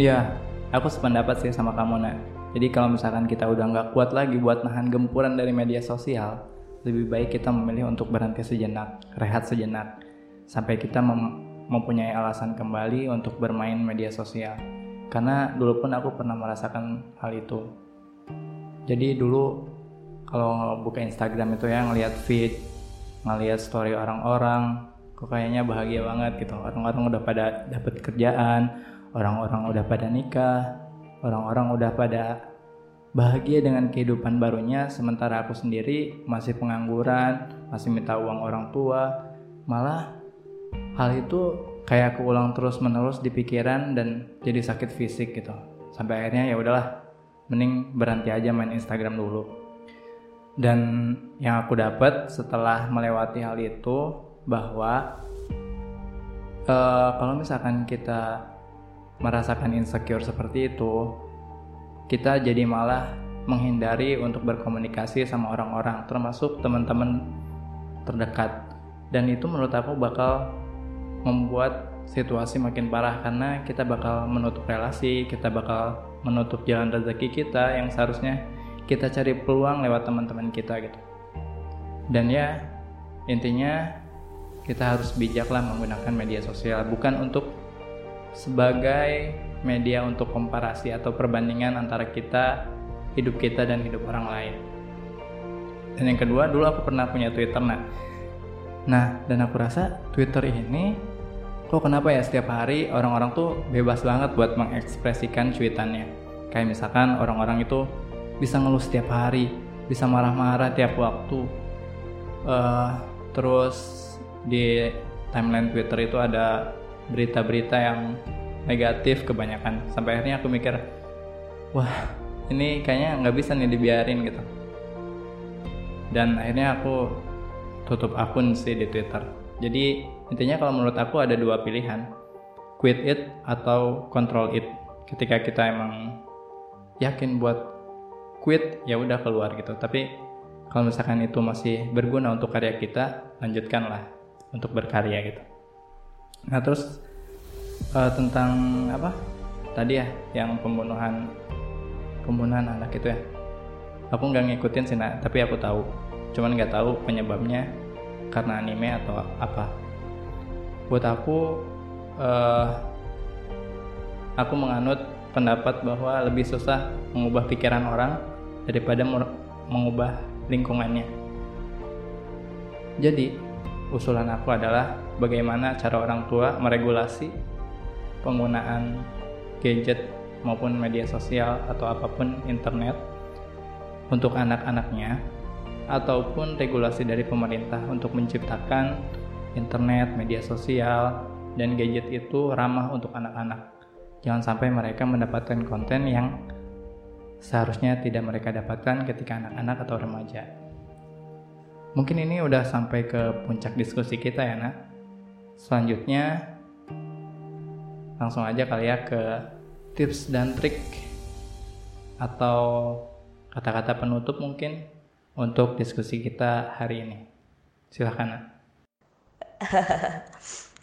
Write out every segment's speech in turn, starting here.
Iya, aku sependapat sih sama kamu nak. Jadi kalau misalkan kita udah nggak kuat lagi buat nahan gempuran dari media sosial, lebih baik kita memilih untuk berhenti sejenak, rehat sejenak, sampai kita mem mempunyai alasan kembali untuk bermain media sosial. Karena dulu pun aku pernah merasakan hal itu. Jadi dulu kalau buka Instagram itu ya ngelihat feed, ngelihat story orang-orang, kok kayaknya bahagia banget gitu. Orang-orang udah pada dapat kerjaan, orang-orang udah pada nikah, orang-orang udah pada bahagia dengan kehidupan barunya sementara aku sendiri masih pengangguran masih minta uang orang tua. Malah hal itu kayak aku ulang terus menerus di pikiran dan jadi sakit fisik gitu. Sampai akhirnya ya udahlah mending berhenti aja main Instagram dulu. Dan yang aku dapat setelah melewati hal itu bahwa uh, kalau misalkan kita merasakan insecure seperti itu, kita jadi malah menghindari untuk berkomunikasi sama orang-orang, termasuk teman-teman terdekat. Dan itu menurut aku bakal membuat situasi makin parah karena kita bakal menutup relasi, kita bakal menutup jalan rezeki kita yang seharusnya kita cari peluang lewat teman-teman kita gitu. Dan ya intinya kita harus bijaklah menggunakan media sosial bukan untuk sebagai media untuk komparasi atau perbandingan antara kita, hidup kita dan hidup orang lain. Dan yang kedua, dulu aku pernah punya Twitter nah. Nah, dan aku rasa Twitter ini kok kenapa ya setiap hari orang-orang tuh bebas banget buat mengekspresikan cuitannya. Kayak misalkan orang-orang itu bisa ngeluh setiap hari, bisa marah-marah tiap waktu. Uh, terus di timeline Twitter itu ada berita-berita yang negatif kebanyakan. Sampai akhirnya aku mikir wah ini kayaknya nggak bisa nih dibiarin gitu. Dan akhirnya aku tutup akun sih di Twitter. Jadi intinya kalau menurut aku ada dua pilihan quit it atau control it. Ketika kita emang yakin buat quit ya udah keluar gitu. Tapi kalau misalkan itu masih berguna untuk karya kita lanjutkanlah untuk berkarya gitu. Nah terus uh, tentang apa tadi ya yang pembunuhan pembunuhan anak itu ya. Aku nggak ngikutin sih nak, tapi aku tahu. Cuman nggak tahu penyebabnya karena anime atau apa. Buat aku, uh, aku menganut pendapat bahwa lebih susah mengubah pikiran orang daripada mengubah lingkungannya. Jadi, usulan aku adalah bagaimana cara orang tua meregulasi penggunaan gadget maupun media sosial atau apa pun internet untuk anak-anaknya ataupun regulasi dari pemerintah untuk menciptakan internet, media sosial, dan gadget itu ramah untuk anak-anak. Jangan sampai mereka mendapatkan konten yang seharusnya tidak mereka dapatkan ketika anak-anak atau remaja. Mungkin ini udah sampai ke puncak diskusi kita ya, Nak. Selanjutnya langsung aja kali ya ke tips dan trik atau kata-kata penutup mungkin untuk diskusi kita hari ini. Silahkan.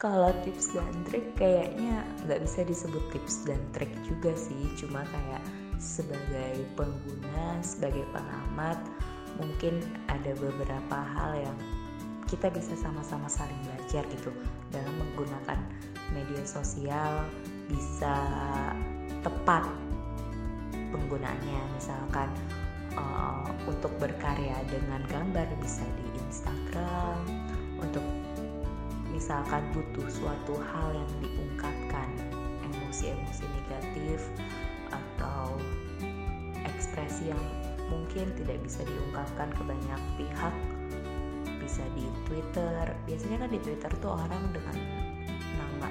Kalau tips dan trik kayaknya nggak bisa disebut tips dan trik juga sih, cuma kayak sebagai pengguna, sebagai pengamat, mungkin ada beberapa hal yang kita bisa sama-sama saling belajar gitu dalam menggunakan media sosial bisa tepat penggunaannya. Misalkan uh, untuk berkarya dengan gambar bisa di Instagram untuk misalkan butuh suatu hal yang diungkapkan emosi-emosi negatif atau ekspresi yang mungkin tidak bisa diungkapkan ke banyak pihak bisa di Twitter. Biasanya kan di Twitter tuh orang dengan nama.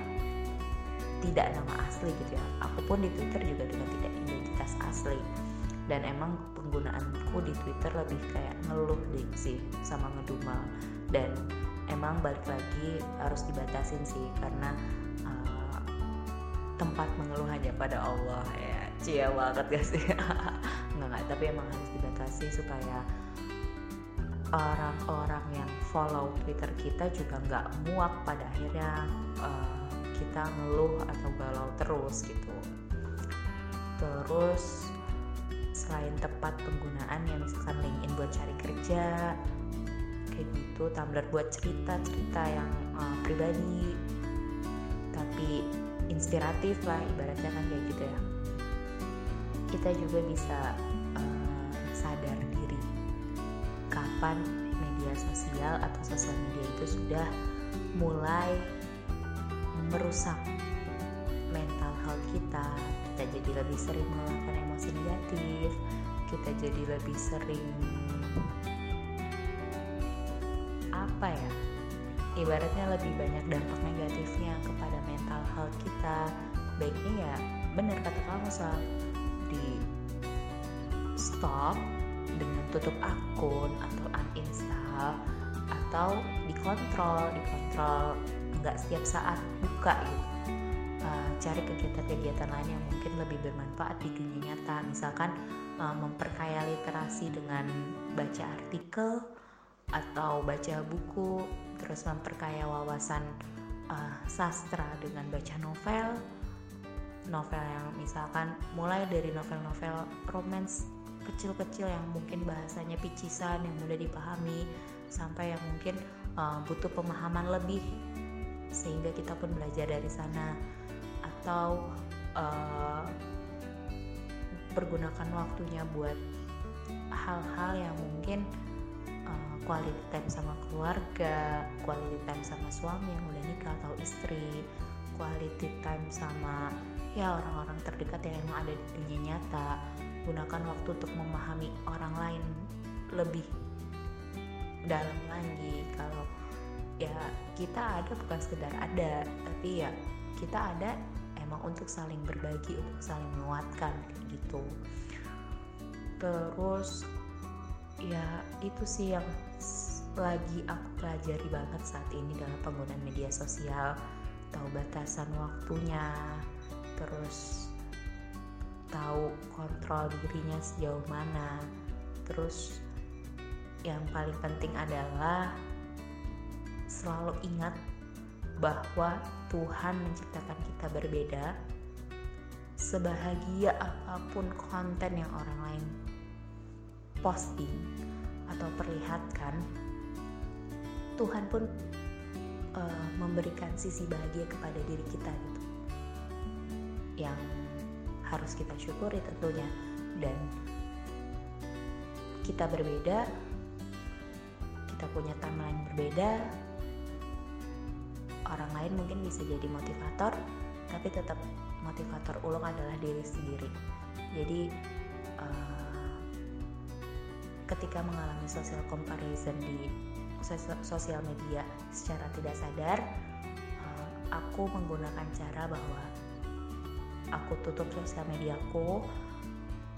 Tidak nama asli gitu ya. Aku pun di Twitter juga dengan tidak identitas asli. Dan emang penggunaanku di Twitter lebih kayak ngeluh deh sih sama ngedumel. Dan emang balik lagi harus dibatasin sih karena uh, tempat mengeluh hanya pada Allah ya. Cia banget gak sih? Nggak nggak. Tapi emang harus dibatasi supaya orang-orang yang follow Twitter kita juga nggak muak pada akhirnya uh, kita ngeluh atau galau terus gitu. Terus selain tepat penggunaan ya misalkan LinkedIn buat cari kerja kayak gitu Tumblr buat cerita-cerita yang uh, pribadi tapi inspiratif lah ibaratnya kan kayak gitu ya. Kita juga bisa kapan media sosial atau sosial media itu sudah mulai merusak mental health kita. Kita jadi lebih sering mengeluarkan emosi negatif kita jadi lebih sering apa ya ibaratnya lebih banyak dampak negatifnya kepada mental health kita. Baiknya ya benar kata kamu soal di stop dengan tutup akun atau uninstall atau dikontrol dikontrol nggak setiap saat buka gitu. Uh, cari kegiatan-kegiatan lain yang mungkin lebih bermanfaat di dunia nyata. Misalkan uh, memperkaya literasi dengan baca artikel atau baca buku terus memperkaya wawasan uh, sastra dengan baca novel. Novel yang misalkan mulai dari novel-novel romance kecil-kecil yang mungkin bahasanya picisan yang mudah dipahami sampai yang mungkin uh, butuh pemahaman lebih sehingga kita pun belajar dari sana atau uh, pergunakan waktunya buat hal-hal yang mungkin quality time sama keluarga, quality time sama suami yang udah nikah atau istri, quality time sama ya orang-orang terdekat yang emang ada di dunia nyata. Gunakan waktu untuk memahami orang lain lebih dalam lagi. Kalau ya kita ada bukan sekedar ada, tapi ya kita ada emang untuk saling berbagi, untuk saling menguatkan gitu. Terus ya itu sih yang lagi aku pelajari banget saat ini dalam penggunaan media sosial tahu batasan waktunya terus tahu kontrol dirinya sejauh mana. Terus yang paling penting adalah selalu ingat bahwa Tuhan menciptakan kita berbeda sebahagia apa pun konten yang orang lain posting atau perlihatkan Tuhan pun uh, memberikan sisi bahagia kepada diri kita gitu. Yang harus kita syukuri tentunya. Dan kita berbeda kita punya timeline berbeda orang lain mungkin bisa jadi motivator tapi tetap motivator ulung adalah diri sendiri. Jadi uh, ketika mengalami social comparison di sosial media secara tidak sadar uh, aku menggunakan cara bahwa aku tutup sosial mediaku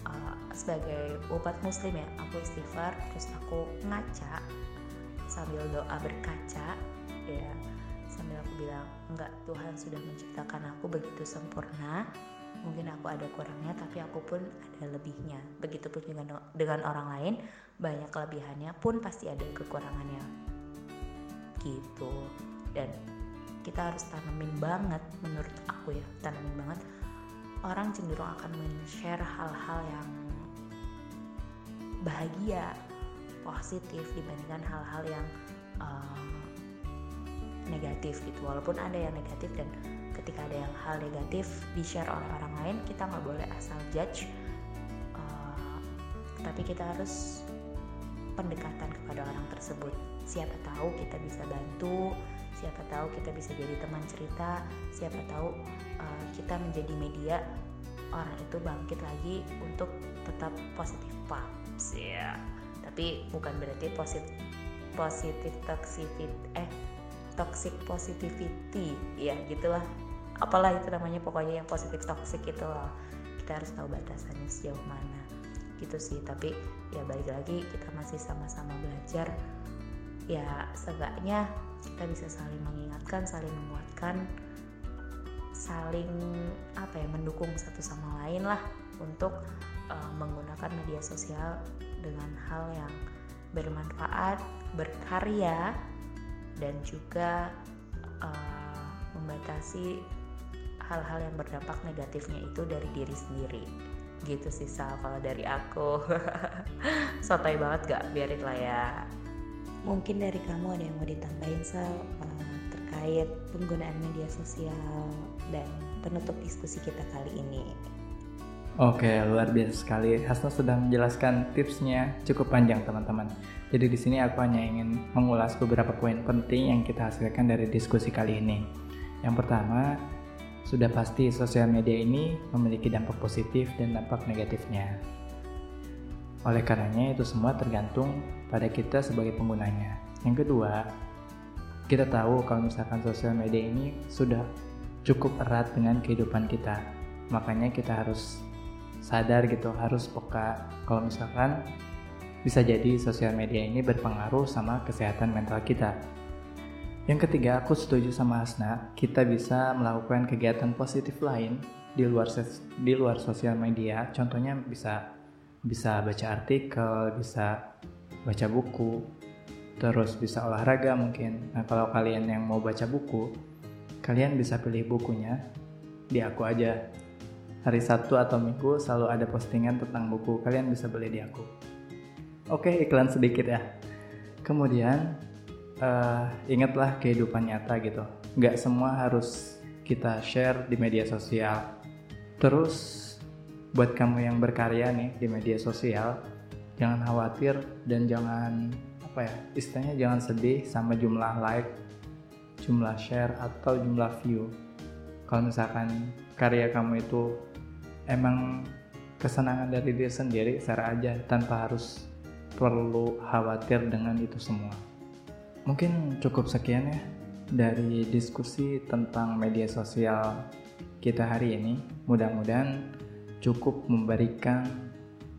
uh, sebagai umat muslim ya aku istighfar terus aku ngaca sambil doa berkaca ya sambil aku bilang enggak Tuhan sudah menciptakan aku begitu sempurna mungkin aku ada kurangnya tapi aku pun ada lebihnya. Begitupun dengan dengan orang lain banyak kelebihannya pun pasti ada kekurangannya. Gitu. Dan kita harus tanamin banget menurut aku ya tanamin banget orang cenderung akan men-share hal-hal yang bahagia positif dibandingkan hal-hal yang uh, negatif gitu. Walaupun ada yang negatif dan ketika ada yang hal negatif di share oleh orang lain kita nggak boleh asal judge uh, tapi kita harus pendekatan kepada orang tersebut. Siapa tahu kita bisa bantu siapa tahu kita bisa jadi teman cerita siapa tahu uh, kita menjadi media orang itu bangkit lagi untuk tetap positif vibes. Ya tapi bukan berarti positif positif toxicity eh toxic positivity. Ya gitulah. Apalah itu namanya pokoknya yang positif toxic itu loh. Kita harus tahu batasannya sejauh mana. Gitu sih tapi ya balik lagi kita masih sama-sama belajar. Ya seenggaknya kita bisa saling mengingatkan saling menguatkan saling apa ya mendukung satu sama lain lah untuk uh, menggunakan media sosial dengan hal yang bermanfaat berkarya dan juga uh, membatasi hal-hal yang berdampak negatifnya itu dari diri sendiri. gitu sih Sal kalau dari aku. Sotoy banget gak biarin lah ya. Mungkin dari kamu ada yang mau ditambahin Sal terkait penggunaan media sosial dan penutup diskusi kita kali ini Oke, luar biasa sekali. Hasna sudah menjelaskan tipsnya cukup panjang, teman-teman. Jadi di sini aku hanya ingin mengulas beberapa poin penting yang kita hasilkan dari diskusi kali ini. Yang pertama, sudah pasti sosial media ini memiliki dampak positif dan dampak negatifnya. Oleh karenanya itu semua tergantung pada kita sebagai penggunanya. Yang kedua, kita tahu kalau misalkan sosial media ini sudah cukup erat dengan kehidupan kita. Makanya kita harus sadar gitu harus peka kalau misalkan bisa jadi sosial media ini berpengaruh sama kesehatan mental kita. Yang ketiga, aku setuju sama Hasna, kita bisa melakukan kegiatan positif lain di luar di luar sosial media. Contohnya bisa bisa baca artikel, bisa baca buku, terus bisa olahraga mungkin. Nah, kalau kalian yang mau baca buku, kalian bisa pilih bukunya di aku aja hari Sabtu atau Minggu selalu ada postingan tentang buku. Kalian bisa beli di aku. Oke, iklan sedikit ya. Kemudian uh, ingatlah kehidupan nyata gitu. Nggak semua harus kita share di media sosial. Terus buat kamu yang berkarya nih di media sosial, jangan khawatir dan jangan apa ya istilahnya jangan sedih sama jumlah like, jumlah share atau jumlah view. Kalau misalkan karya kamu itu emang kesenangan dari diri sendiri share aja tanpa harus perlu khawatir dengan itu semua. Mungkin cukup sekian ya dari diskusi tentang media sosial kita hari ini. Mudah-mudahan cukup memberikan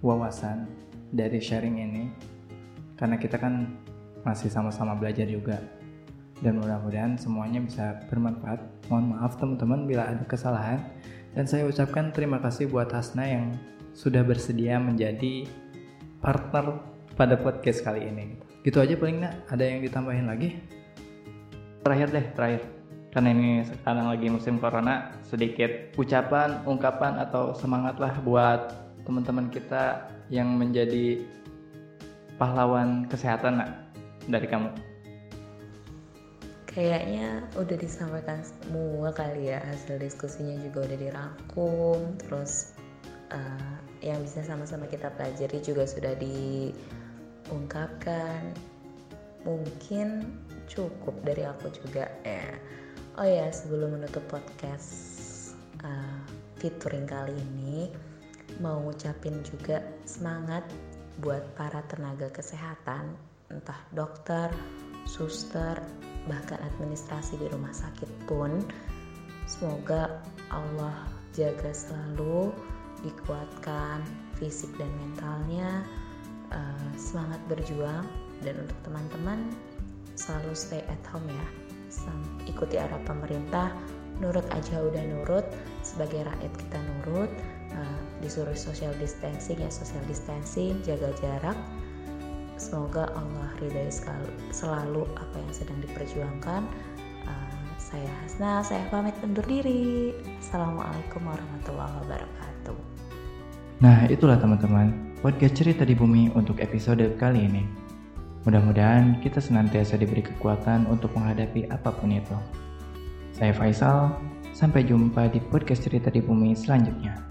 wawasan dari sharing ini karena kita kan masih sama-sama belajar juga dan mudah-mudahan semuanya bisa bermanfaat mohon maaf teman-teman bila ada kesalahan dan saya ucapkan terima kasih buat Hasna yang sudah bersedia menjadi partner pada podcast kali ini. Gitu aja paling nggak ada yang ditambahin lagi? Terakhir deh, terakhir. Karena ini sekarang lagi musim corona, sedikit ucapan, ungkapan atau semangat lah buat teman-teman kita yang menjadi pahlawan kesehatan nak dari kamu. Kayaknya udah disampaikan semua kali ya hasil diskusinya juga udah dirangkum terus uh, yang bisa sama-sama kita pelajari juga sudah diungkapkan mungkin cukup dari aku juga ya oh ya sebelum menutup podcast uh, featuring kali ini mau ngucapin juga semangat buat para tenaga kesehatan entah dokter, suster, bahkan administrasi di rumah sakit pun semoga Allah jaga selalu dikuatkan fisik dan mentalnya uh, semangat berjuang dan untuk teman-teman selalu stay at home ya. Ikuti arah pemerintah nurut aja udah nurut sebagai rakyat kita nurut uh, disuruh social distancing ya social distancing jaga jarak Semoga Allah ridhai selalu apa yang sedang diperjuangkan. Uh, saya Hasna, saya pamit undur diri. Assalamualaikum warahmatullahi wabarakatuh. Nah, itulah teman-teman, podcast cerita di bumi untuk episode kali ini. Mudah-mudahan kita senantiasa diberi kekuatan untuk menghadapi apa pun itu. Saya Faisal, sampai jumpa di podcast cerita di bumi selanjutnya.